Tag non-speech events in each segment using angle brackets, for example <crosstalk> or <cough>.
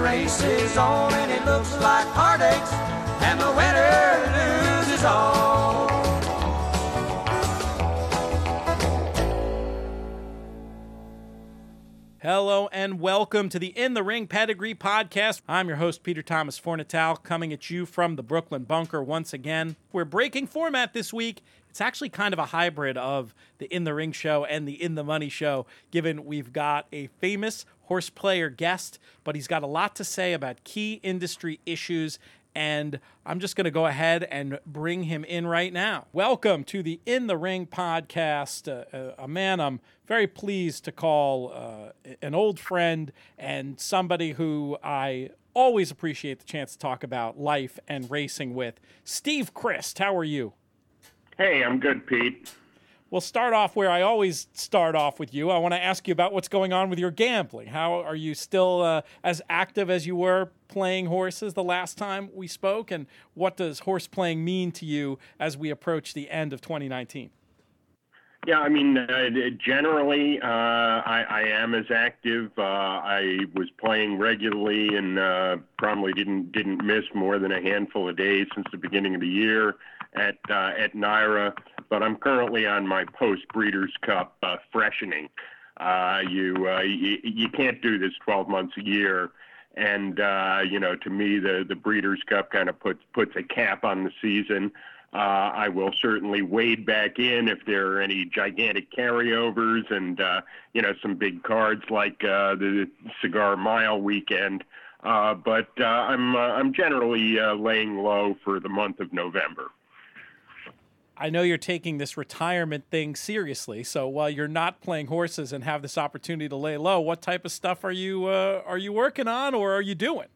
race is on and it looks like heartaches, and the winner loses all. Hello and welcome to the In the Ring Pedigree Podcast. I'm your host, Peter Thomas Fornatale, coming at you from the Brooklyn Bunker once again. We're breaking format this week. It's actually kind of a hybrid of the In the Ring show and the In the Money show, given we've got a famous horse player guest, but he's got a lot to say about key industry issues and I'm just going to go ahead and bring him in right now. Welcome to the In the Ring podcast. Uh, a man I'm very pleased to call uh, an old friend and somebody who I always appreciate the chance to talk about life and racing with. Steve Crist, how are you? Hey, I'm good, Pete. We'll start off where I always start off with you. I want to ask you about what's going on with your gambling. How are you still uh, as active as you were playing horses the last time we spoke? And what does horse playing mean to you as we approach the end of 2019? Yeah, I mean, uh, generally, uh, I, I, am as active. Uh, I was playing regularly and uh, probably didn't didn't miss more than a handful of days since the beginning of the year at uh, at NYRA but I'm currently on my post Breeders' Cup uh, freshening. Uh, you, uh, you you can't do this 12 months a year, and uh, you know to me the the Breeders' Cup kind of puts puts a cap on the season. Uh, I will certainly wade back in if there are any gigantic carryovers and uh, you know some big cards like uh, the Cigar Mile weekend. Uh, but uh, I'm uh, I'm generally uh, laying low for the month of November. I know you're taking this retirement thing seriously. So while you're not playing horses and have this opportunity to lay low, what type of stuff are you uh, are you working on or are you doing?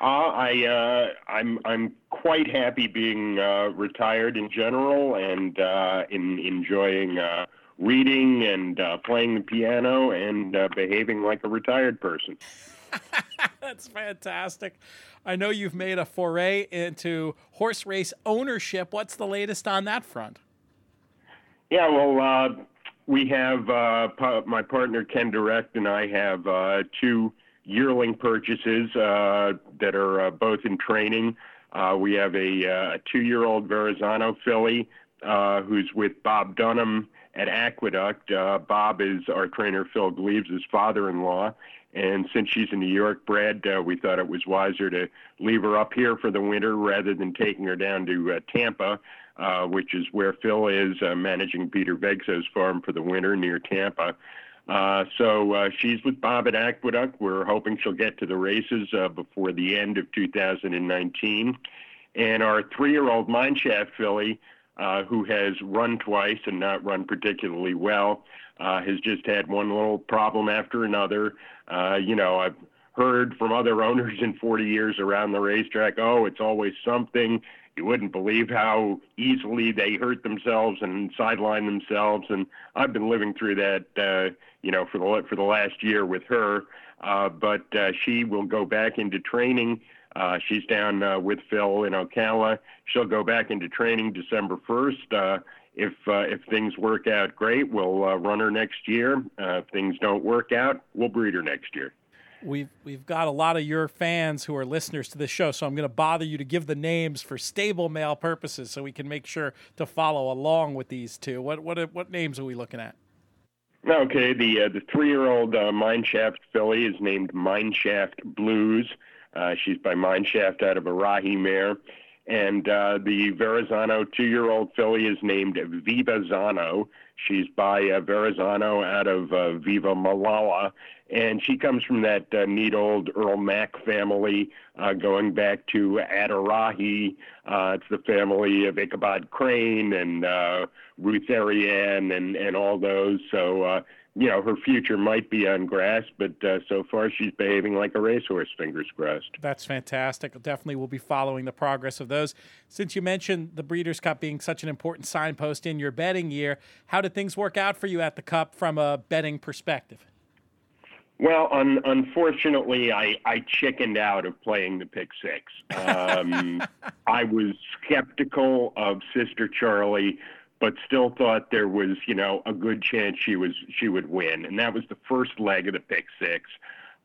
Uh, I uh, I'm I'm quite happy being uh, retired in general and uh, in enjoying uh, reading and uh, playing the piano and behaving like a retired person. <laughs> That's fantastic. I know you've made a foray into horse race ownership. What's the latest on that front? Yeah, well, uh, we have uh, my partner Ken Direct and I have uh, two yearling purchases uh, that are uh, both in training. Uh, we have a, a two-year-old Verrazano filly who's with Bob Dunham at Aqueduct. Bob is our trainer Phil Gleaves' father-in-law, and since she's a New York bred, uh, we thought it was wiser to leave her up here for the winter rather than taking her down to uh, Tampa, uh, which is where Phil is uh, managing Peter Vegso's farm for the winter near Tampa. Uh, so uh, she's with Bob at Aqueduct. We're hoping she'll get to the races uh, before the end of 2019. And our three-year-old Mineshaft filly, uh, who has run twice and not run particularly well, uh, has just had one little problem after another. Uh, you know, I've heard from other <laughs> owners in 40 years around the racetrack, oh, it's always something. You wouldn't believe how easily they hurt themselves and sideline themselves. And I've been living through that, uh, you know, for the for the last year with her. Uh, but uh, she will go back into training. Uh, she's down uh, with Phil in Ocala. She'll go back into training December 1st. Uh, if uh, if things work out great, we'll uh, run her next year. Uh, if things don't work out, we'll breed her next year. We've we've got a lot of your fans who are listeners to this show, so I'm going to bother you to give the names for stable mail purposes, so we can make sure to follow along with these two. What what what names are we looking at? Okay, the uh, the three year old uh, Mineshaft filly is named Mineshaft Blues. Uh, she's by Mineshaft out of Arazi mare. And uh, the Verrazano two-year-old filly is named Viva Zano. She's by uh, Verrazano out of uh, Viva Malala, and she comes from that uh, neat old Earl Mack family, uh, going back to Adarahi. Uh, it's the family of Ichabod Crane and uh, Ruth Ariane and and all those. So you know, her future might be on grass, but uh, so far she's behaving like a racehorse, fingers crossed. That's fantastic. Definitely we'll be following the progress of those. Since you mentioned the Breeders' Cup being such an important signpost in your betting year, how did things work out for you at the Cup from a betting perspective? Well, un- unfortunately, I, I chickened out of playing the pick six. <laughs> Um, I was skeptical of Sister Charlie but still thought there was, you know, a good chance she was she would win, and that was the first leg of the pick six.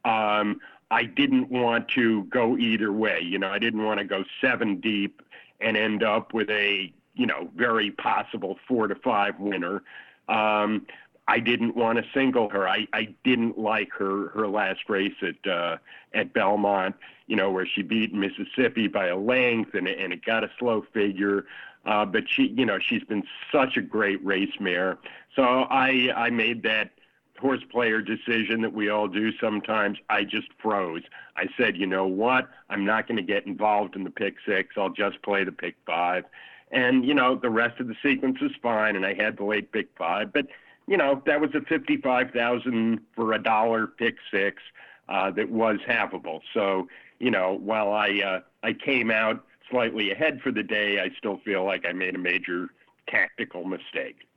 Um, I didn't want to go either way. You know, I didn't want to go seven deep and end up with a you know very possible four to five winner. Um, I didn't want to single her. I, I didn't like her her last race at uh, at Belmont. You know where she beat Mrs. Sippy by a length and and it got a slow figure. Uh, but she, you know, she's been such a great race mare. So I I made that horse player decision that we all do sometimes. I just froze. I said, you know what? I'm not going to get involved in the pick six. I'll just play the pick five. And you know the rest of the sequence was fine, and I had the late pick five. But you know that was a fifty-five thousand for a dollar pick six uh, that was havable. So you know while I uh, I came out slightly ahead for the day, I still feel like I made a major tactical mistake.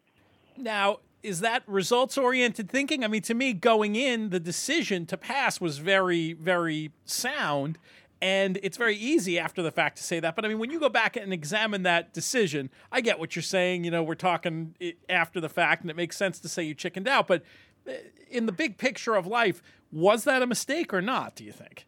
Now, is that results oriented thinking? I mean, to me, going in, the decision to pass was very, very sound. And it's very easy after the fact to say that. But I mean, when you go back and examine that decision, I get what you're saying. You know, we're talking after the fact, and it makes sense to say you chickened out. But uh, in the big picture of life, was that a mistake or not, do you think?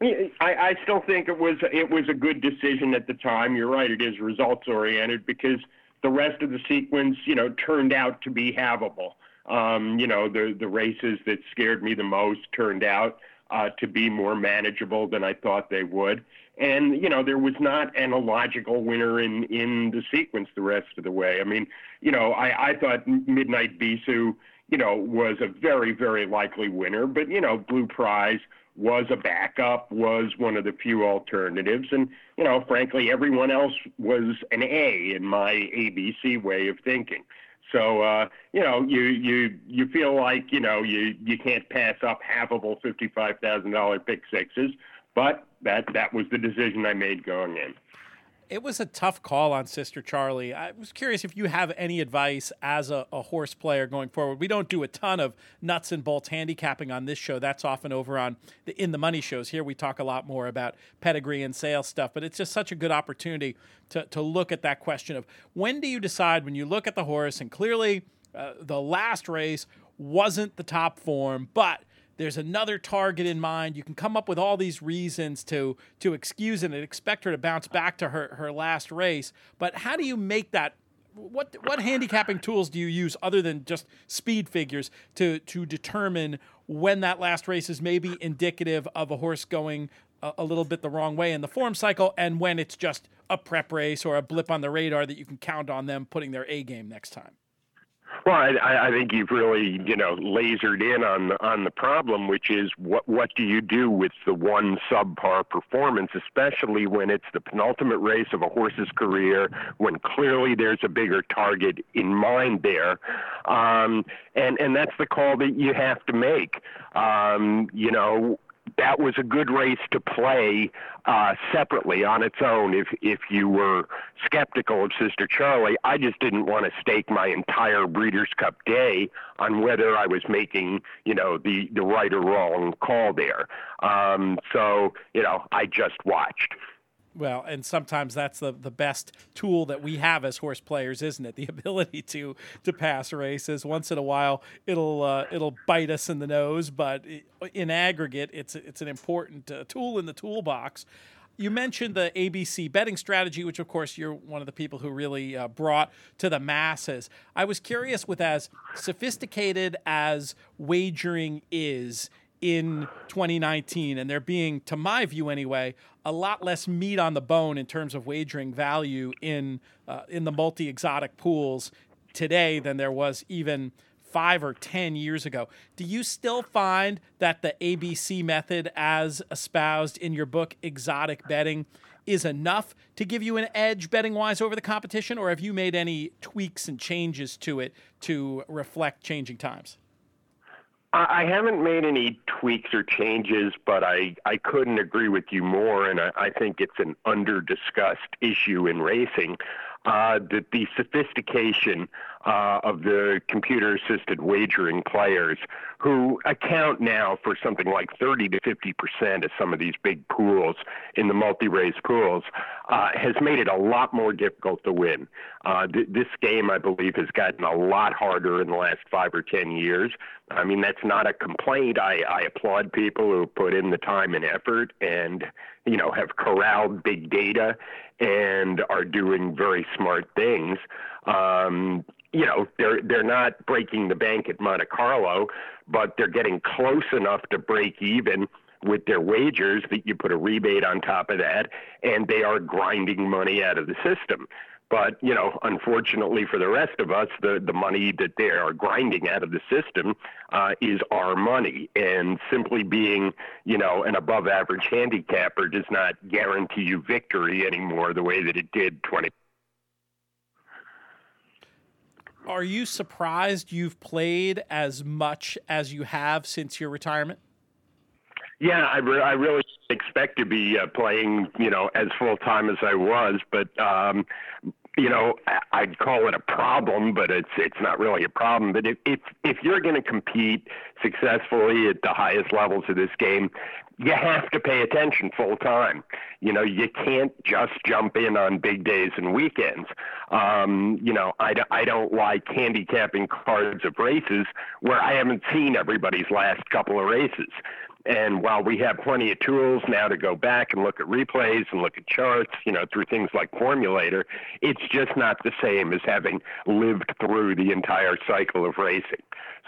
I, I still think it was it was a good decision at the time. You're right; it is results oriented because the rest of the sequence, you know, turned out to be havable. Um, you know, the the races that scared me the most turned out uh, to be more manageable than I thought they would. And you know, there was not an illogical winner in in the sequence the rest of the way. I mean, you know, I I thought Midnight Bisou, you know, was a very very likely winner, but you know, Blue Prize was a backup, was one of the few alternatives, and you know, frankly, everyone else was an A in my ABC way of thinking. So uh, you know, you you you feel like you know you you can't pass up thousand dollar pick sixes, but that that was the decision I made going in. It was a tough call on Sister Charlie. I was curious if you have any advice as a, a, horse player going forward. We don't do a ton of nuts and bolts handicapping on this show. That's often over on the In the Money shows. Here we talk a lot more about pedigree and sales stuff, but it's just such a good opportunity to, to look at that question of when do you decide when you look at the horse and clearly uh, the last race wasn't the top form, but – there's another target in mind. You can come up with all these reasons to to excuse and expect her to bounce back to her, her last race. But how do you make that what what handicapping tools do you use other than just speed figures to to determine when that last race is maybe indicative of a horse going a, a, little bit the wrong way in the form cycle and when it's just a prep race or a blip on the radar that you can count on them putting their A game next time? Well, I, I think you've really, you know, lasered in on the, on the problem, which is what what do you do with the one subpar performance, especially when it's the penultimate race of a horse's career, when clearly there's a bigger target in mind there, um, and and that's the call that you have to make. Um, you know, that was a good race to play uh, separately on its own. If if you were skeptical of Sister Charlie, I just didn't want to stake my entire Breeders' Cup day on whether I was making you know the the right or wrong call there. Um, so you know, I just watched. Well, and sometimes that's the, the best tool that we have as horse players, isn't it? <laughs> The ability to to pass races. Once in a while, it'll uh, it'll bite us in the nose, but in aggregate, it's it's an important uh, tool in the toolbox. You mentioned the ABC betting strategy, which of course you're one of the people who really uh, brought to the masses. I was curious with as sophisticated as wagering is in 2019, and there being, to my view anyway, a lot less meat on the bone in terms of wagering value in uh, in the multi exotic pools today than there was even five or ten years ago. Do you still find that the ABC method, as espoused in your book, Exotic Betting, is enough to give you an edge betting wise over the competition, or have you made any tweaks and changes to it to reflect changing times? I haven't made any tweaks or changes, but I, I couldn't agree with you more, and I, I think it's an under discussed issue in racing. Uh, that the sophistication uh, of the computer assisted wagering players who account now for something like 30 to 50 percent of some of these big pools in the multi race pools uh, has made it a lot more difficult to win. Uh, th- this game, I believe, has gotten a lot harder in the last five or 10 years. I mean, that's not a complaint. I, I applaud people who put in the time and effort and, you know, have corralled big data and are doing very smart things. Um, you know they're they're not breaking the bank at Monte Carlo, but they're getting close enough to break even with their wagers that you put a rebate on top of that, and they are grinding money out of the system. But you know, unfortunately for the rest of us, the the money that they are grinding out of the system uh, is our money, and simply being you know an above average handicapper does not guarantee you victory anymore the way that it did 20 are you surprised you've played as much as you have since your retirement? Yeah, I, re- I really expect to be uh, playing, you know, as full time as I was, but um, you know, I'd call it a problem, but it's it's not really a problem. But if if, if you're going to compete successfully at the highest levels of this game, you have to pay attention full time. You know, you can't just jump in on big days and weekends. Um, you know, I, I don't like handicapping cards of races where I haven't seen everybody's last couple of races. And while we have plenty of tools now to go back and look at replays and look at charts, you know, through things like Formulator, it's just not the same as having lived through the entire cycle of racing.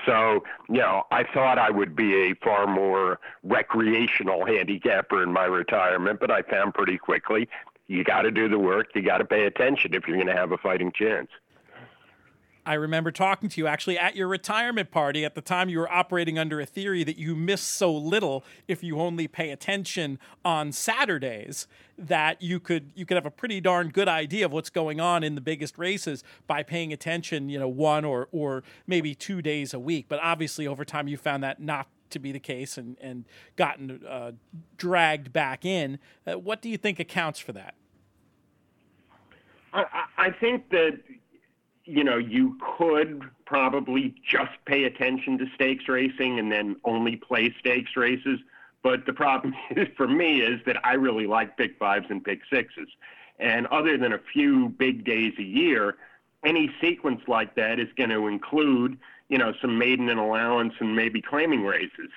So, you know, I thought I would be a far more recreational handicapper in my retirement, but I found pretty quickly you got to do the work, you got to pay attention if you're going to have a fighting chance. I remember talking to you actually at your retirement party. At the time, you were operating under a theory that you miss so little if you only pay attention on Saturdays that you could you could have a pretty darn good idea of what's going on in the biggest races by paying attention, you know, one or or maybe two days a week. But obviously, over time, you found that not to be the case and and gotten uh, dragged back in. Uh, what do you think accounts for that? I, I think that you know, you could probably just pay attention to stakes racing and then only play stakes races. But the problem <laughs> is, for me is that I really like pick fives and pick sixes. And other than a few big days a year, any sequence like that is going to include, you know, some maiden and allowance and maybe claiming races.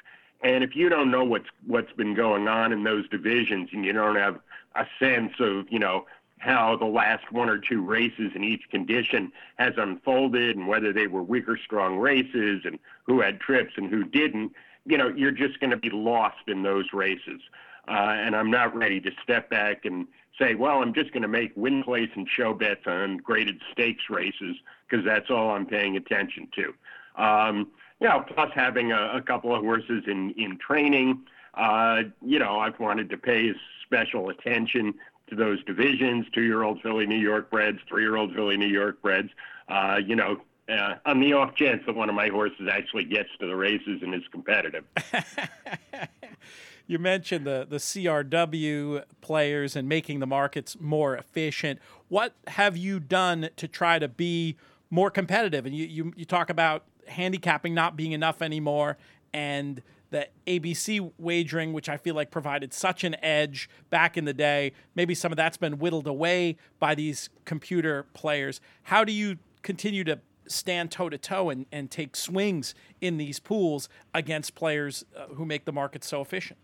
And if you don't know what's what's been going on in those divisions and you don't have a sense of, you know, how the last one or two races in each condition has unfolded and whether they were weak or strong races and who had trips and who didn't, you know, you're just going to be lost in those races. Uh, and I'm not ready to step back and say, well, I'm just going to make win place and show bets on graded stakes races because that's all I'm paying attention to. Um, you know, plus having a, a couple of horses in, in training, uh, you know, I've wanted to pay special attention to those divisions, two-year-old filly, New York breds, three-year-old filly, New York breds. Uh, you know, uh, on the off chance that one of my horses actually gets to the races and is competitive. <laughs> you mentioned the the CRW players and making the markets more efficient. What have you done to try to be more competitive? And you you, you talk about handicapping not being enough anymore and the ABC wagering, which I feel like provided such an edge back in the day. Maybe some of that's been whittled away by these computer players. How do you continue to stand toe to toe and and take swings in these pools against players uh, who make the market so efficient?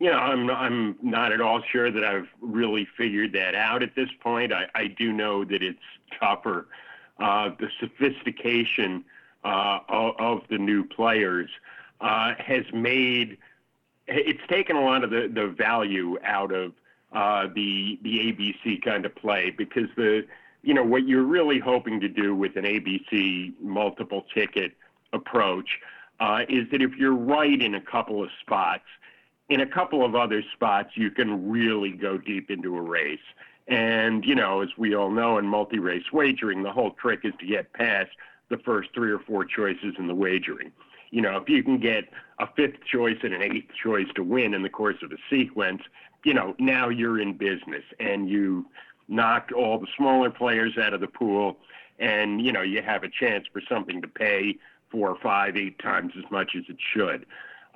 Yeah, I'm I'm not at all sure that I've really figured that out at this point. I, I do know that it's tougher. Uh, the sophistication uh, of, of, the new players uh, has made it's taken a lot of the, the value out of uh, the the ABC kind of play because the you know what you're really hoping to do with an ABC multiple ticket approach uh, is that if you're right in a couple of spots, in a couple of other spots you can really go deep into a race. And you know, as we all know in multi-race wagering, the whole trick is to get past the first three or four choices in the wagering you know, if you can get a fifth choice and an eighth choice to win in the course of a sequence, you know, now you're in business and you knocked all the smaller players out of the pool and you know you have a chance for something to pay four, five, eight times as much as it should.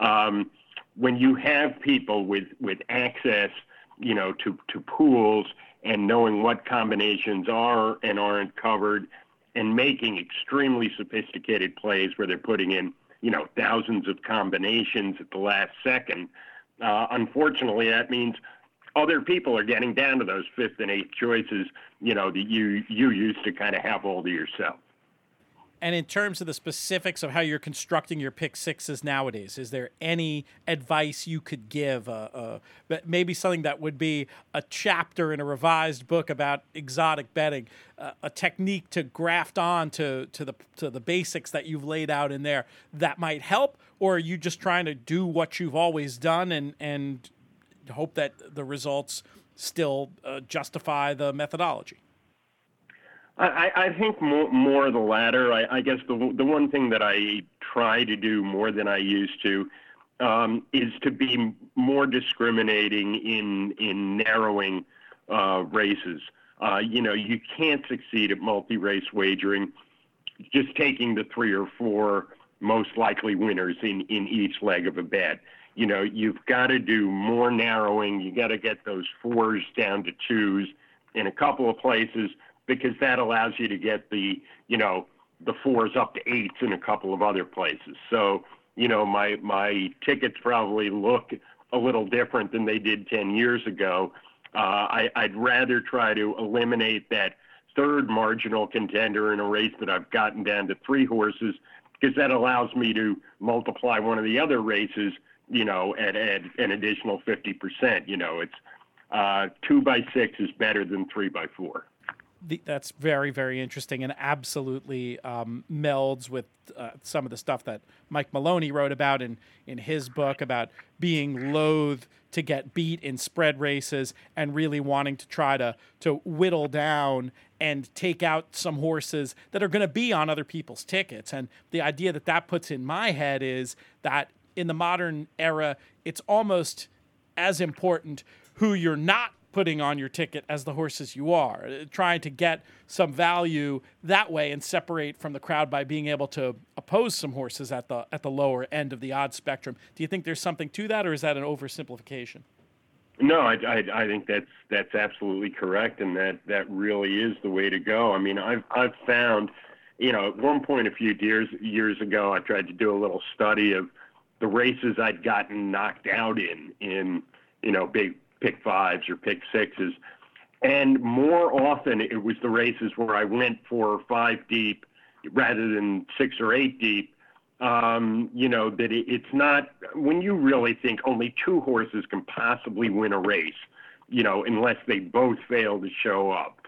Um, when you have people with with access, you know, to to pools and knowing what combinations are and aren't covered, and making extremely sophisticated plays where they're putting in, you know, thousands of combinations at the last second. Uh, unfortunately, that means other people are getting down to those fifth and eighth choices, you know, that you you used to kind of have all to yourself. And in terms of the specifics of how you're constructing your pick sixes nowadays, is there any advice you could give? Uh, uh, maybe something that would be a chapter in a revised book about exotic betting, uh, a technique to graft on to, to the to the basics that you've laid out in there that might help, or are you just trying to do what you've always done and and hope that the results still uh, justify the methodology? I, I think more, more the latter. I, I guess the the one thing that I try to do more than I used to um, is to be more discriminating in in narrowing uh, races. Uh, you know, you can't succeed at multi-race wagering just taking the three or four most likely winners in in each leg of a bet you know, you've got to do more narrowing. You got to get those fours down to twos in a couple of places because that allows you to get the, you know, the fours up to eights in a couple of other places. So, you know, my my tickets probably look a little different than they did 10 years ago. Uh, I, I'd rather try to eliminate that third marginal contender in a race that I've gotten down to three horses because that allows me to multiply one of the other races you know, at, at an additional 50%. You know, it's uh, two by six is better than three by four. The, that's very, very interesting and absolutely um, melds with uh, some of the stuff that Mike Maloney wrote about in, in his book about being loath to get beat in spread races and really wanting to try to, to whittle down and take out some horses that are going to be on other people's tickets. And the idea that that puts in my head is that in the modern era, it's almost as important who you're not putting on your ticket as the horses you are, uh, trying to get some value that way and separate from the crowd by being able to oppose some horses at the at the lower end of the odds spectrum. Do you think there's something to that, or is that an oversimplification? No, I, I, I think that's that's absolutely correct, and that that really is the way to go. I mean, I've I've found, you know, at one point a few years years ago, I tried to do a little study of the races I'd gotten knocked out in in you know big pick fives or pick sixes, and more often it was the races where I went for five deep rather than six or eight deep. Um, you know that it, it's not when you really think only two horses can possibly win a race. You know unless they both fail to show up.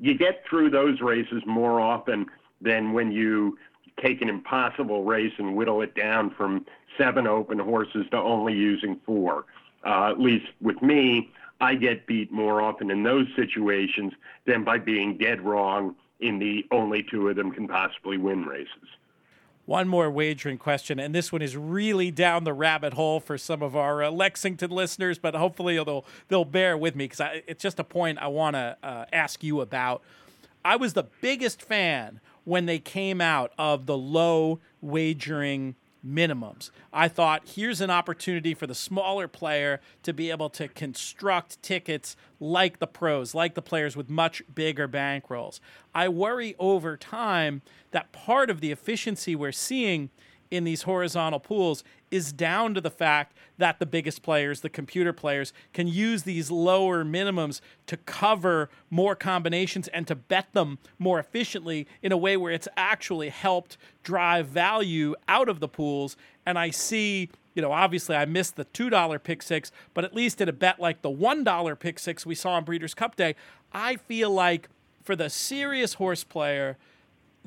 You get through those races more often than when you take an impossible race and whittle it down from seven open horses to only using four. Uh, at least with me, I get beat more often in those situations than by being dead wrong in the only two of them can possibly win races. One more wagering question, and this one is really down the rabbit hole for some of our uh, Lexington listeners, but hopefully they'll they'll bear with me because it's just a point I want to uh, ask you about. I was the biggest fan when they came out of the low wagering minimums. I thought here's an opportunity for the smaller player to be able to construct tickets like the pros, like the players with much bigger bankrolls. I worry over time that part of the efficiency we're seeing in these horizontal pools is down to the fact that the biggest players, the computer players, can use these lower minimums to cover more combinations and to bet them more efficiently in a way where it's actually helped drive value out of the pools. And I see, you know, obviously I missed the $2 pick six, but at least in a bet like the $1 pick six we saw on Breeders' Cup Day, I feel like for the serious horse player,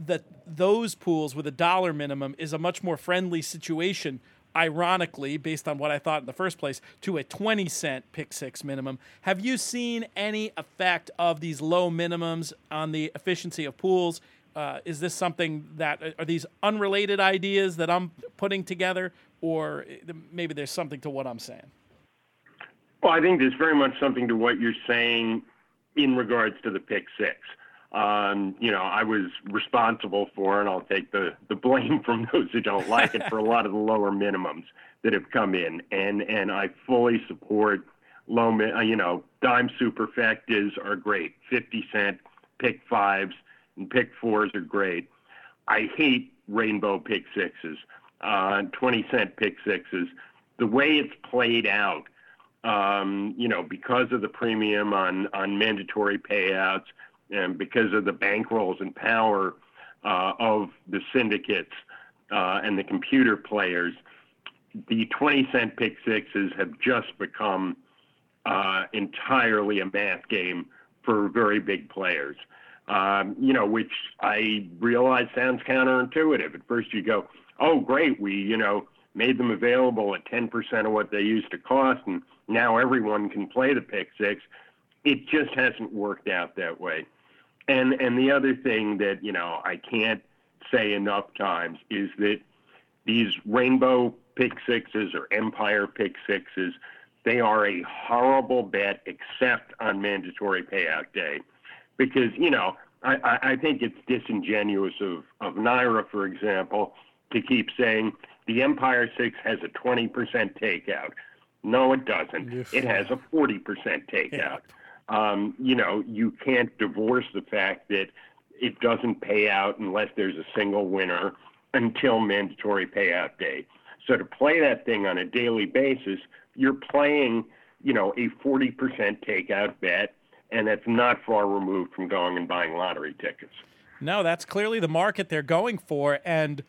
that those pools with a dollar minimum is a much more friendly situation ironically, based on what I thought in the first place, to a 20 cent pick six minimum. Have you seen any effect of these low minimums on the efficiency of pools? Uh, is this something that are these unrelated ideas that I'm putting together, or maybe there's something to what I'm saying? Well, I think there's very much something to what you're saying in regards to the pick six. Um, you know, I was responsible for, and I'll take the, the blame from <laughs> those who don't like it for a lot of the lower minimums that have come in. And, and I fully support low, uh, you know, dime superfectas are great. 50 cent pick fives and pick fours are great. I hate rainbow pick sixes, uh, 20 cent pick sixes. The way it's played out, um, you know, because of the premium on, on mandatory payouts and because of the bankrolls and power uh, of the syndicates uh, and the computer players, the 20 cent pick sixes have just become uh, entirely a math game for very big players. Um, you know, which I realize sounds counterintuitive. At first, you go, "Oh, great, we you know made them available at 10% of what they used to cost, and now everyone can play the pick six. It just hasn't worked out that way. And and the other thing that you know I can't say enough times is that these rainbow pick sixes or empire pick sixes they are a horrible bet, except on mandatory payout day, because you know I, I think it's disingenuous of of NYRA, for example, to keep saying the Empire Six has a 20% takeout. No, it doesn't. It has a 40% takeout. Um, you know, you can't divorce the fact that it doesn't pay out unless there's a single winner until mandatory payout day. So to play that thing on a daily basis you're playing, you know, a 40% takeout bet, and that's not far removed from going and buying lottery tickets. No, that's clearly the market they're going for. And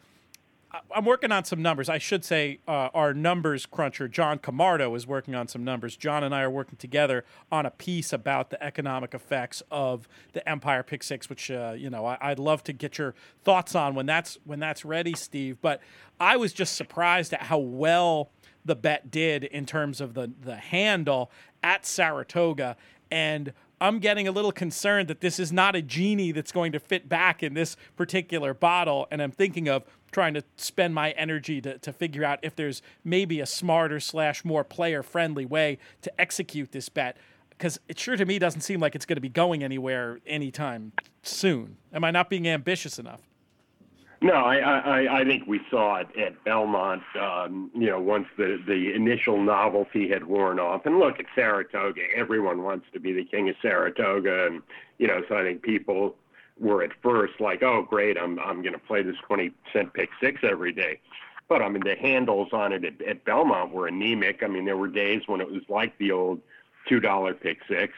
I'm working on some numbers. I should say uh, our numbers cruncher, John Camardo, is working on some numbers. John and I are working together on a piece about the economic effects of the Empire Pick Six, which uh, you know I, would love to get your thoughts on when that's when that's ready, Steve. But I was just surprised at how well the bet did in terms of the the handle at Saratoga and I'm getting a little concerned that this is not a genie that's going to fit back in this particular bottle and I'm thinking of trying to spend my energy to, to figure out if there's maybe a smarter slash more player friendly way to execute this bet because it sure to me doesn't seem like it's going to be going anywhere anytime soon. Am I not being ambitious enough? No, I, I, I think we saw it at Belmont. Um, you know, once the the initial novelty had worn off, and look at Saratoga. Everyone wants to be the king of Saratoga, and you know, so I think people were at first like, oh, great, I'm I'm going to play this twenty cent pick six every day. But I mean, the handles on it at, at Belmont were anemic. I mean, there were days when it was like the old two dollar pick six.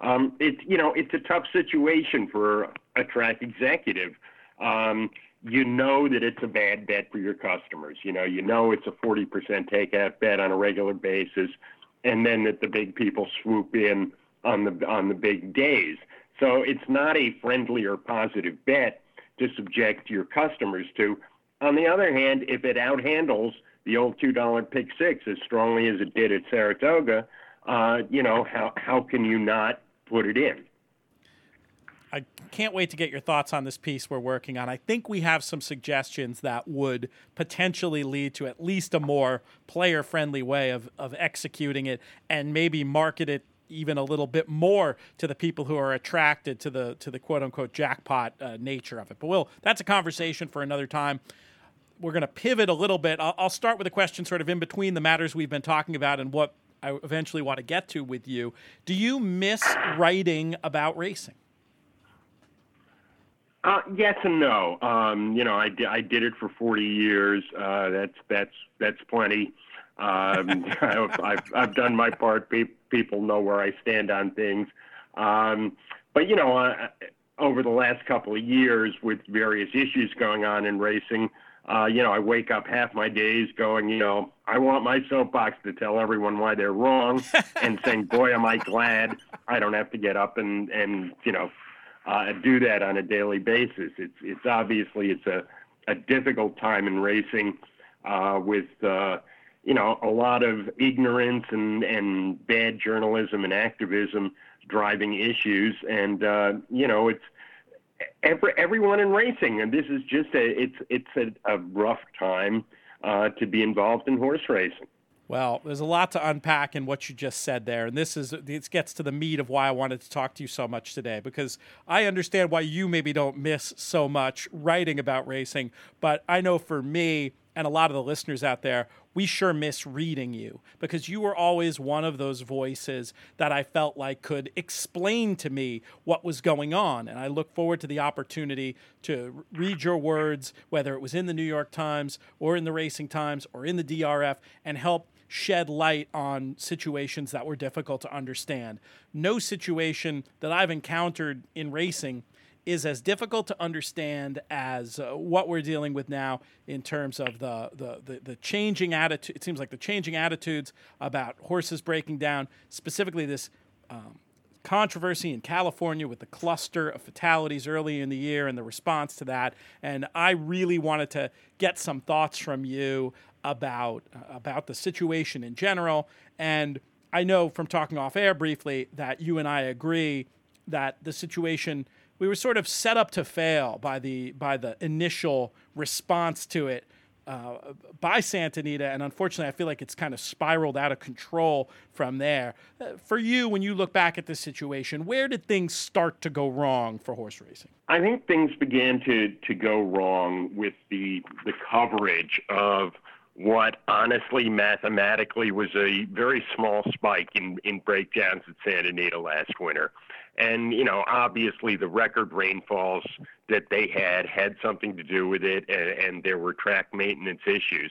Um, it's you know, it's a tough situation for a track executive. Um, you know that it's a bad bet for your customers. You know, you know it's a 40% takeout bet on a regular basis, and then that the big people swoop in on the on the big days. So it's not a friendly or positive bet to subject your customers to. On the other hand, if it outhandles the old two dollar pick six as strongly as it did at Saratoga, uh, you know how how can you not put it in? I can't wait to get your thoughts on this piece we're working on. I think we have some suggestions that would potentially lead to at least a more player friendly way of, of executing it and maybe market it even a little bit more to the people who are attracted to the to the quote unquote jackpot uh, nature of it. But will that's a conversation for another time. We're going to pivot a little bit. I'll, I'll start with a question sort of in between the matters we've been talking about and what I eventually want to get to with you. Do you miss writing about racing? Uh, yes and no. Um, you know, I, I did it for 40 years. Uh, that's that's that's plenty. Um, <laughs> I've, I've, I've done my part. Pe- people know where I stand on things. Um, but you know, uh, over the last couple of years, with various issues going on in racing, uh, you know, I wake up half my days going, you know, I want my soapbox to tell everyone why they're wrong, <laughs> and saying, boy, am I glad I don't have to get up and and you know uh, do that on a daily basis. It's it's obviously it's a a difficult time in racing uh, with uh, you know a lot of ignorance and and bad journalism and activism driving issues, and uh, you know it's every everyone in racing, and this is just a it's it's a, a rough time uh, to be involved in horse racing. Well, there's a lot to unpack in what you just said there, and this is this gets to the meat of why I wanted to talk to you so much today because I understand why you maybe don't miss so much writing about racing, but I know for me and a lot of the listeners out there, we sure miss reading you because you were always one of those voices that I felt like could explain to me what was going on. And I look forward to the opportunity to read your words, whether it was in the New York Times or in the Racing Times or in the DRF, and help shed light on situations that were difficult to understand. No situation that I've encountered in racing is as difficult to understand as uh, what we're dealing with now in terms of the, the, the, the, changing attitude. It seems like the changing attitudes about horses breaking down, specifically this um, controversy in California with the cluster of fatalities early in the year and the response to that. And I really wanted to get some thoughts from you about uh, about the situation in general. And I know from talking off air briefly that you and I agree that the situation we were sort of set up to fail by the by the initial response to it uh, by Santa Anita, and unfortunately, I feel like it's kind of spiraled out of control from there. Uh, for you, when you look back at this situation, where did things start to go wrong for horse racing? I think things began to to go wrong with the the coverage of what honestly mathematically was a very small spike in in breakdowns at Santa Anita last winter. And, you know, obviously the record rainfalls that they had had something to do with it, and, and there were track maintenance issues.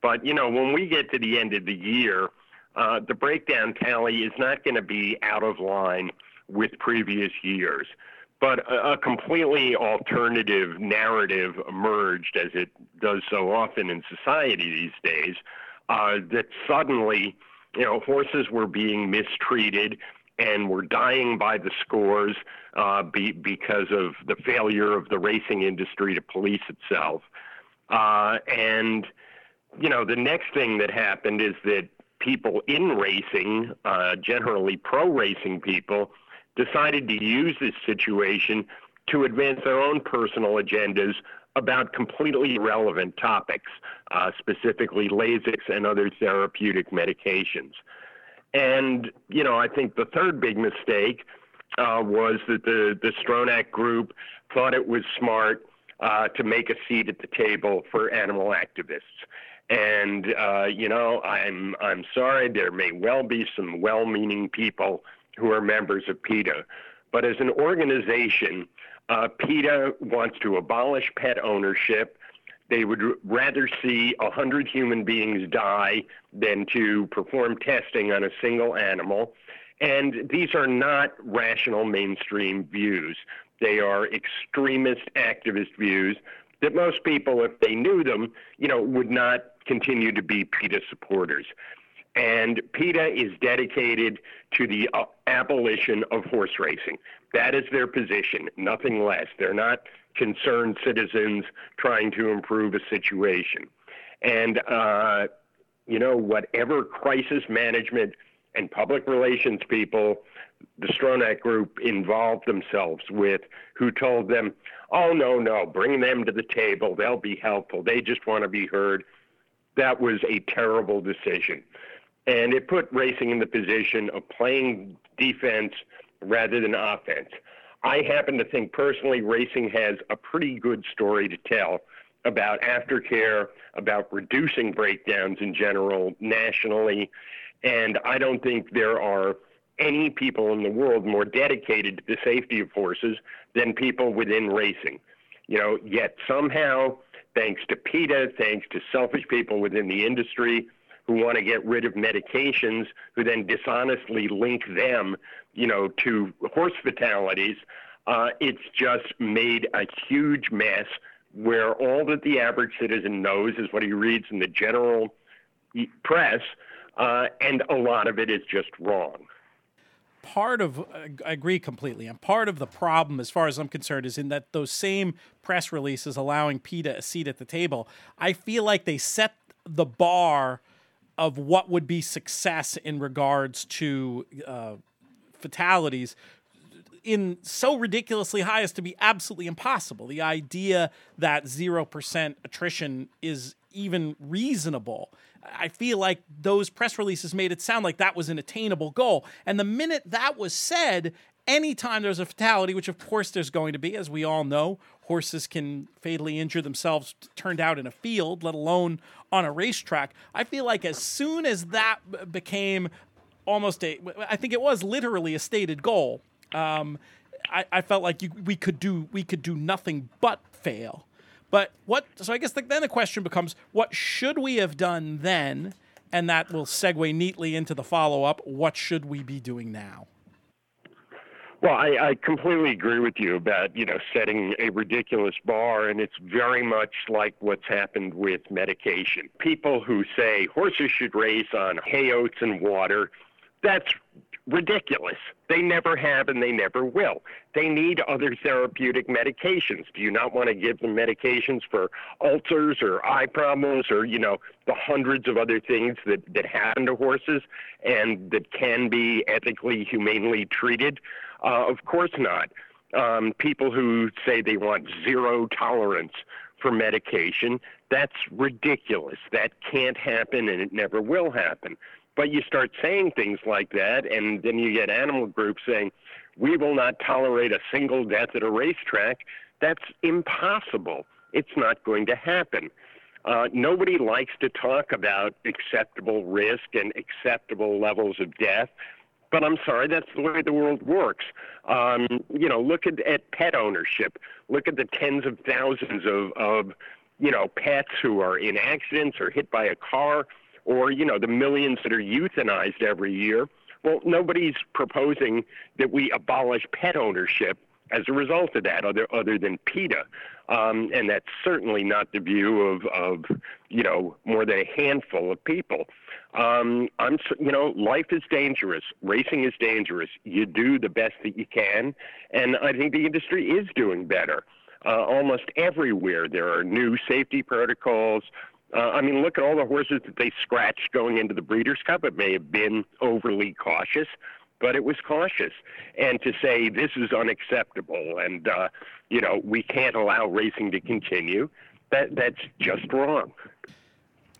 But, you know, when we get to the end of the year, uh, the breakdown tally is not going to be out of line with previous years. But a, a completely alternative narrative emerged, as it does so often in society these days, uh, that suddenly, you know, horses were being mistreated and we were dying by the scores uh, be, because of the failure of the racing industry to police itself. Uh, and, you know, the next thing that happened is that people in racing, uh, generally pro racing people, decided to use this situation to advance their own personal agendas about completely irrelevant topics, uh, specifically Lasix and other therapeutic medications. And, you know, I think the third big mistake uh, was that the, the Stronach group thought it was smart uh, to make a seat at the table for animal activists. And, uh, you know, I'm, I'm sorry, there may well be some well meaning people who are members of PETA. But as an organization, uh, PETA wants to abolish pet ownership they would rather see 100 human beings die than to perform testing on a single animal. And these are not rational mainstream views. They are extremist activist views that most people, if they knew them, you know, would not continue to be PETA supporters. And PETA is dedicated to the uh, abolition of horse racing. That is their position, nothing less. They're not concerned citizens trying to improve a situation. And, uh, you know, whatever crisis management and public relations people the Stronach group involved themselves with, who told them, oh, no, no, bring them to the table. They'll be helpful. They just want to be heard. That was a terrible decision. And it put racing in the position of playing defense rather than offense. I happen to think personally racing has a pretty good story to tell about aftercare, about reducing breakdowns in general nationally. And I don't think there are any people in the world more dedicated to the safety of horses than people within racing. You know, yet somehow, thanks to PETA, thanks to selfish people within the industry who want to get rid of medications, who then dishonestly link them you know, to horse fatalities, uh, it's just made a huge mess where all that the average citizen knows is what he reads in the general press, uh, and a lot of it is just wrong. Part of, I agree completely, and part of the problem, as far as I'm concerned, is in that those same press releases allowing PETA a seat at the table, I feel like they set the bar of what would be success in regards to uh, fatalities in so ridiculously high as to be absolutely impossible. The idea that 0% attrition is even reasonable I feel like those press releases made it sound like that was an attainable goal. And the minute that was said, anytime there's a fatality, which of course there's going to be, as we all know, horses can fatally injure themselves turned out in a field, let alone on a racetrack. I feel like as soon as that became almost a, I think it was literally a stated goal. Um, I, I, felt like you, we could do we could do nothing but fail. But what? So I guess the, then the question becomes: What should we have done then? And that will segue neatly into the follow up. What should we be doing now? Well, I, I completely agree with you about you know setting a ridiculous bar, and it's very much like what's happened with medication. People who say horses should race on hay oats and water, that's ridiculous. They never have and they never will. They need other therapeutic medications. Do you not want to give them medications for ulcers or eye problems or, you know, the hundreds of other things that, that happen to horses and that can be ethically, humanely treated? Uh, of course not. Um, people who say they want zero tolerance for medication, that's ridiculous. That can't happen and it never will happen. But you start saying things like that, and then you get animal groups saying, we will not tolerate a single death at a racetrack. That's impossible. It's not going to happen. Uh, nobody likes to talk about acceptable risk and acceptable levels of death. But I'm sorry, that's the way the world works. Um, you know, look at, at pet ownership. Look at the tens of thousands of, of, you know, pets who are in accidents or hit by a car, or you know, the millions that are euthanized every year. Well, nobody's proposing that we abolish pet ownership as a result of that, other other than PETA, um, and that's certainly not the view of of you know more than a handful of people. Um, I'm, you know, life is dangerous. Racing is dangerous. You do the best that you can, and I think the industry is doing better. Uh, almost everywhere there are new safety protocols. Uh, I mean, look at all the horses that they scratched going into the Breeders' Cup. It may have been overly cautious, but it was cautious. And to say this is unacceptable and uh, you know we can't allow racing to continue, that that's just wrong.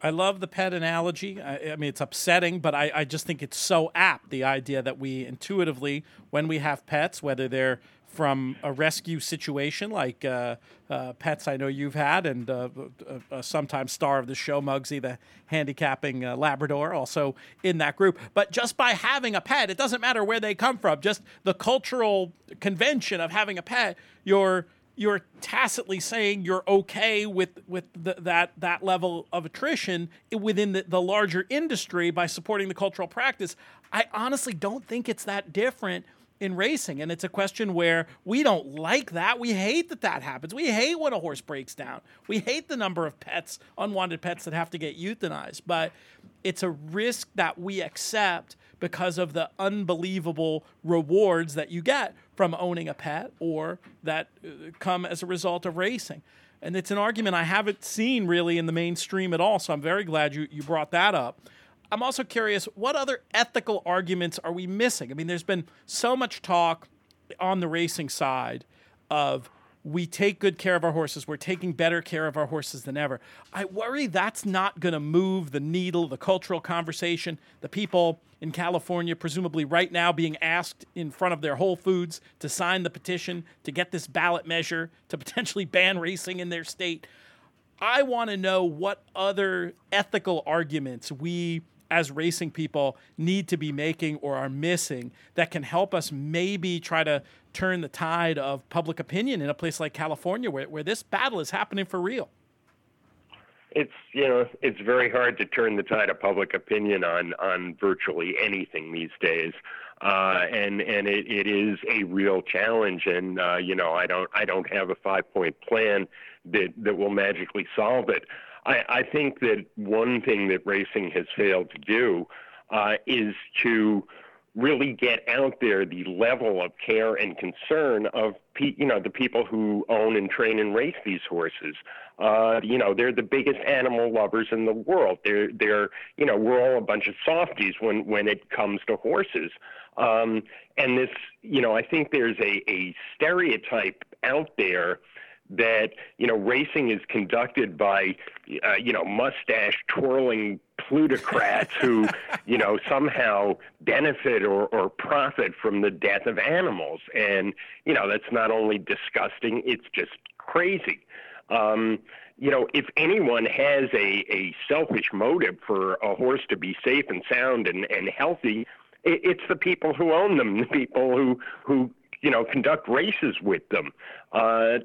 I love the pet analogy. I, I mean, it's upsetting, but I, I, just think it's so apt. The idea that we intuitively, when we have pets, whether they're from a rescue situation like uh, uh, pets I know you've had, and uh, a, a sometimes star of the show, Mugsy, the handicapping uh, Labrador, also in that group. But just by having a pet, it doesn't matter where they come from, just the cultural convention of having a pet, you're you're tacitly saying you're okay with with the, that that level of attrition within the, the larger industry by supporting the cultural practice. I honestly don't think it's that different in racing, and it's a question where we don't like that. We hate that that happens. We hate when a horse breaks down. We hate the number of pets, unwanted pets that have to get euthanized. But it's a risk that we accept because of the unbelievable rewards that you get from owning a pet or that uh, come as a result of racing. And it's an argument I haven't seen really in the mainstream at all. So I'm very glad you, you brought that up. I'm also curious what other ethical arguments are we missing? I mean, there's been so much talk on the racing side of we take good care of our horses. We're taking better care of our horses than ever. I worry that's not going to move the needle, the cultural conversation. The people in California, presumably right now, being asked in front of their Whole Foods to sign the petition to get this ballot measure to potentially ban racing in their state. I want to know what other ethical arguments we as racing people need to be making or are missing that can help us maybe try to turn the tide of public opinion in a place like California where, where this battle is happening for real? It's you know it's very hard to turn the tide of public opinion on on virtually anything these days, uh, and and it, it is a real challenge. And uh, you know I don't I don't have a five point plan that that will magically solve it. I, I think that one thing that racing has failed to do uh, is to really get out there the level of care and concern of pe- you know the people who own and train and race these horses. Uh, you know they're the biggest animal lovers in the world. They're they're you know we're all a bunch of softies when when it comes to horses. Um, and this you know I think there's a, a stereotype out there that you know racing is conducted by uh, you know mustache twirling plutocrats who <laughs> you know somehow benefit or, or profit from the death of animals and you know that's not only disgusting it's just crazy um, you know, if anyone has a, a selfish motive for a horse to be safe and sound and, and healthy, it, it's the people who own them, <laughs> the people who, who you know, conduct races with them. Uh,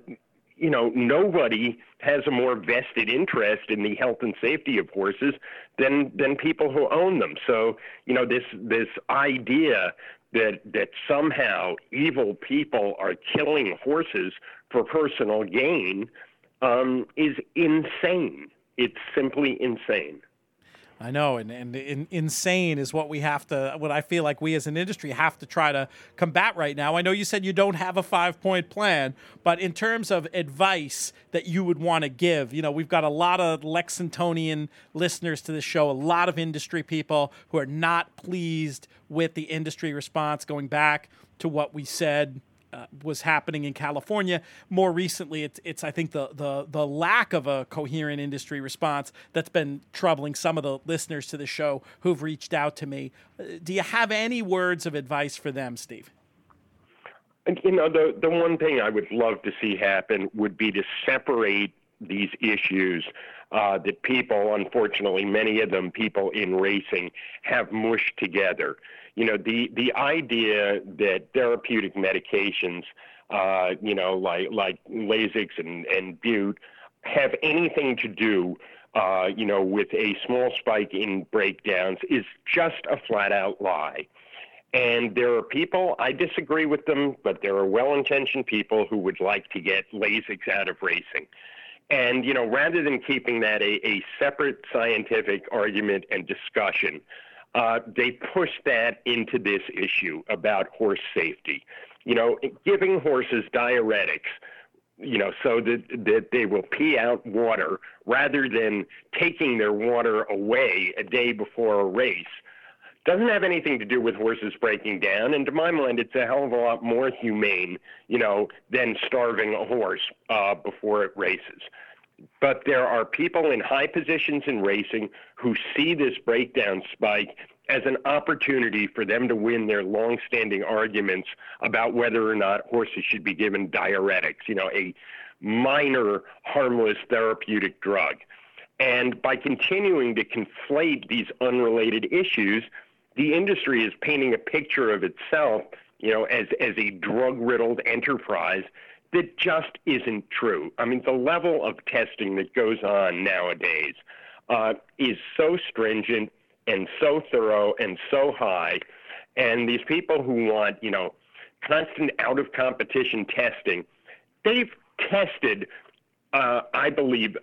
you know, nobody has a more vested interest in the health and safety of horses than than people who own them. So, you know, this this idea that that somehow evil people are killing horses for personal gain um, is insane. It's simply insane. I know, and, and, and, insane is what we have to, what I feel like we as an industry have to try to combat right now. I know you said you don't have a five point plan, but in terms of advice that you would want to give, you know, we've got a lot of Lexingtonian listeners to this show, a lot of industry people who are not pleased with the industry response going back to what we said uh, was happening in California. More recently, it's, it's I think the, the the lack of a coherent industry response that's been troubling some of the listeners to the show who've reached out to me. Uh, do you have any words of advice for them, Steve? You know, the the one thing I would love to see happen would be to separate these issues uh, that people, unfortunately, many of them people in racing, have mushed together you know, the the idea that therapeutic medications, uh, you know, like like Lasix and and Bute, have anything to do, uh, you know, with a small spike in breakdowns is just a flat out lie. And there are people, I disagree with them, but there are well intentioned people who would like to get Lasix out of racing. And, you know, rather than keeping that a, a separate scientific argument and discussion, uh, they push that into this issue about horse safety. You know, giving horses diuretics, you know, so that, that they will pee out water rather than taking their water away a day before a race doesn't have anything to do with horses breaking down. And to my mind, it's a hell of a lot more humane, you know, than starving a horse uh, before it races. But there are people in high positions in racing who see this breakdown spike as an opportunity for them to win their long-standing arguments about whether or not horses should be given diuretics, you know, a minor harmless therapeutic drug. And by continuing to conflate these unrelated issues, the industry is painting a picture of itself, you know, as, as a drug-riddled enterprise that just isn't true. I mean, the level of testing that goes on nowadays uh, is so stringent and so thorough and so high. And these people who want, you know, constant out of competition testing, they've tested, uh, I believe,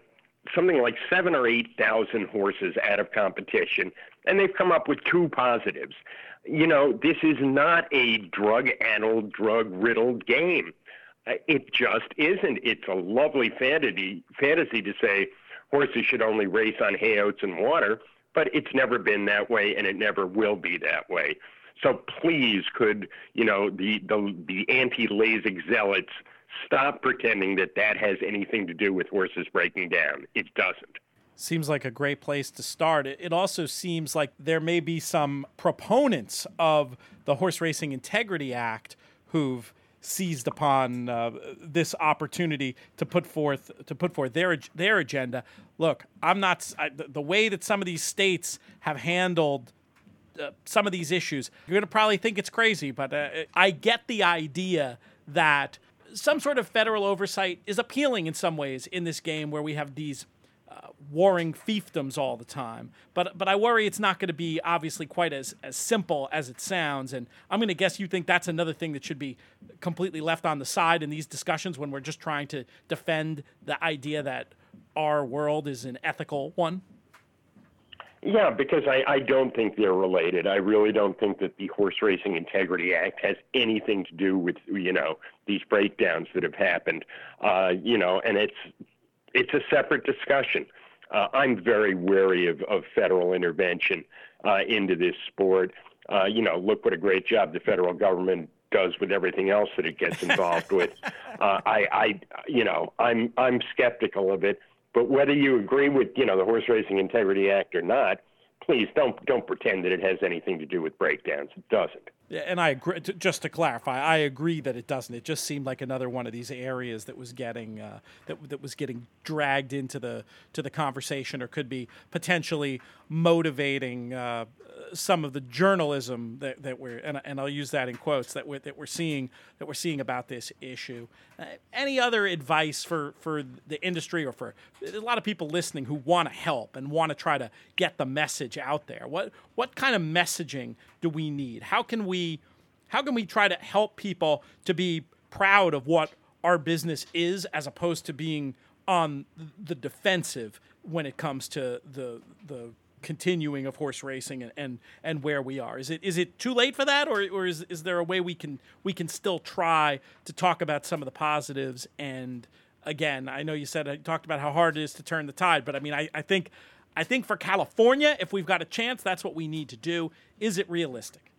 something like seven or 8,000 horses out of competition, and they've come up with two positives. You know, this is not a drug addled, drug riddled game. It just isn't. It's a lovely fantasy fantasy to say horses should only race on hay, oats, and water, but it's never been that way, and it never will be that way. So please, could you know the the, the anti-Lasix zealots stop pretending that that has anything to do with horses breaking down? It doesn't. Seems like a great place to start. It also seems like there may be some proponents of the Horse Racing Integrity Act who've seized upon uh, this opportunity to put forth to put forth their their agenda. Look, I'm not I, the way that some of these states have handled uh, some of these issues. You're going to probably think it's crazy, but uh, I get the idea that some sort of federal oversight is appealing in some ways in this game where we have these warring fiefdoms all the time. But but I worry it's not going to be obviously quite as as simple as it sounds. And I'm going to guess you think that's another thing that should be completely left on the side in these discussions when we're just trying to defend the idea that our world is an ethical one. Yeah, because I, I don't think they're related. I really don't think that the Horse Racing Integrity Act has anything to do with you know these breakdowns that have happened. Uh, you know, and it's it's a separate discussion. Uh, I'm very wary of, of federal intervention uh, into this sport. Uh, you know, look what a great job the federal government does with everything else that it gets involved with. <laughs> Uh, I, I, you know, I'm I'm skeptical of it. But whether you agree with you know the Horse Racing Integrity Act or not, please don't don't pretend that it has anything to do with breakdowns. It doesn't. Yeah, and I agree. Just to clarify, I agree that it doesn't. It just seemed like another one of these areas that was getting uh, that that was getting dragged into the to the conversation, or could be potentially motivating uh, some of the journalism that, that we're and, and I'll use that in quotes that we're that we're seeing that we're seeing about this issue. Uh, any other advice for for the industry or for a lot of people listening who want to help and want to try to get the message out there? What what kind of messaging do we need? How can we how can we try to help people to be proud of what our business is as opposed to being on the defensive when it comes to the the continuing of horse racing and, and, and where we are. Is it is it too late for that, or, or is, is there a way we can we can still try to talk about some of the positives? And again, I know you said I talked about how hard it is to turn the tide, but I mean, I, I think I think for California, if we've got a chance, that's what we need to do. Is it realistic?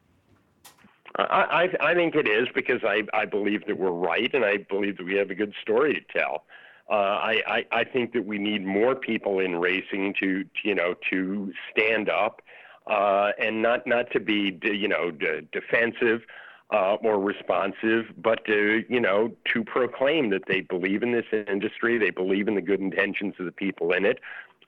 I, I, I think it is because I, I believe that we're right and I believe that we have a good story to tell. Uh, I, I, I think that we need more people in racing to, you know to stand up uh, and not not to be you know d- defensive uh, or responsive, but to you know to proclaim that they believe in this industry, they believe in the good intentions of the people in it.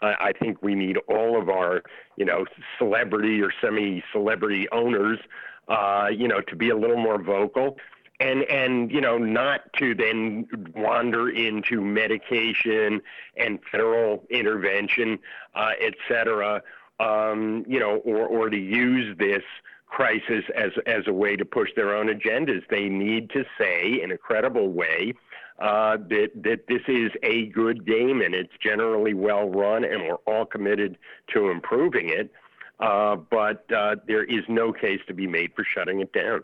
I, I think we need all of our you know celebrity or semi-celebrity owners, uh, you know, to be a little more vocal and and you know not to then wander into medication and federal intervention, uh, et cetera. Um, you know, or or to use this crisis as as a way to push their own agendas. They need to say in a credible way uh, that that this is a good game and it's generally well run, and we're all committed to improving it. Uh, but uh, there is no case to be made for shutting it down.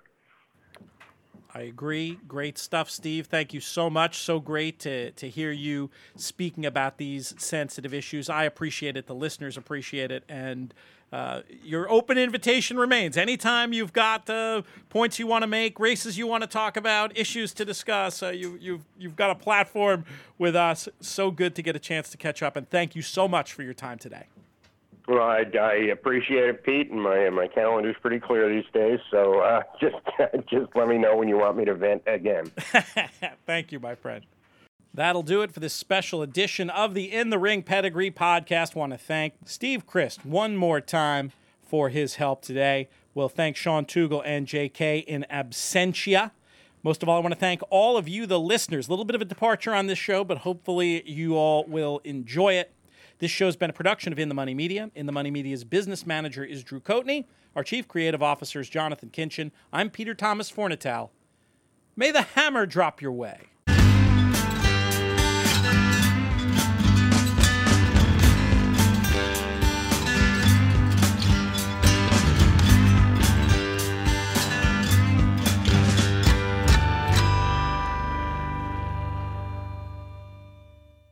I agree. Great stuff, Steve. Thank you so much. So great to, to hear you speaking about these sensitive issues. I appreciate it. The listeners appreciate it. And uh, your open invitation remains. Anytime you've got uh, points you want to make, races you want to talk about, issues to discuss, uh, you, you've, you've got a platform with us. So good to get a chance to catch up. And thank you so much for your time today. Well, I, I appreciate it, Pete, and my my calendar's pretty clear these days. So uh, <laughs> just just let me know when you want me to vent again. <laughs> Thank you, my friend. That'll do it for this special edition of the In the Ring Pedigree podcast. Want to thank Steve Crist one more time for his help today. We'll thank Sean Tugel and JK in absentia. Most of all, I want to thank all of you, the listeners. A little bit of a departure on this show, but hopefully you all will enjoy it. This show's been a production of In the Money Media. In the Money Media's business manager is Drew Coatney. Our chief creative officer is Jonathan Kinchen. I'm Peter Thomas Fornatale. May the hammer drop your way.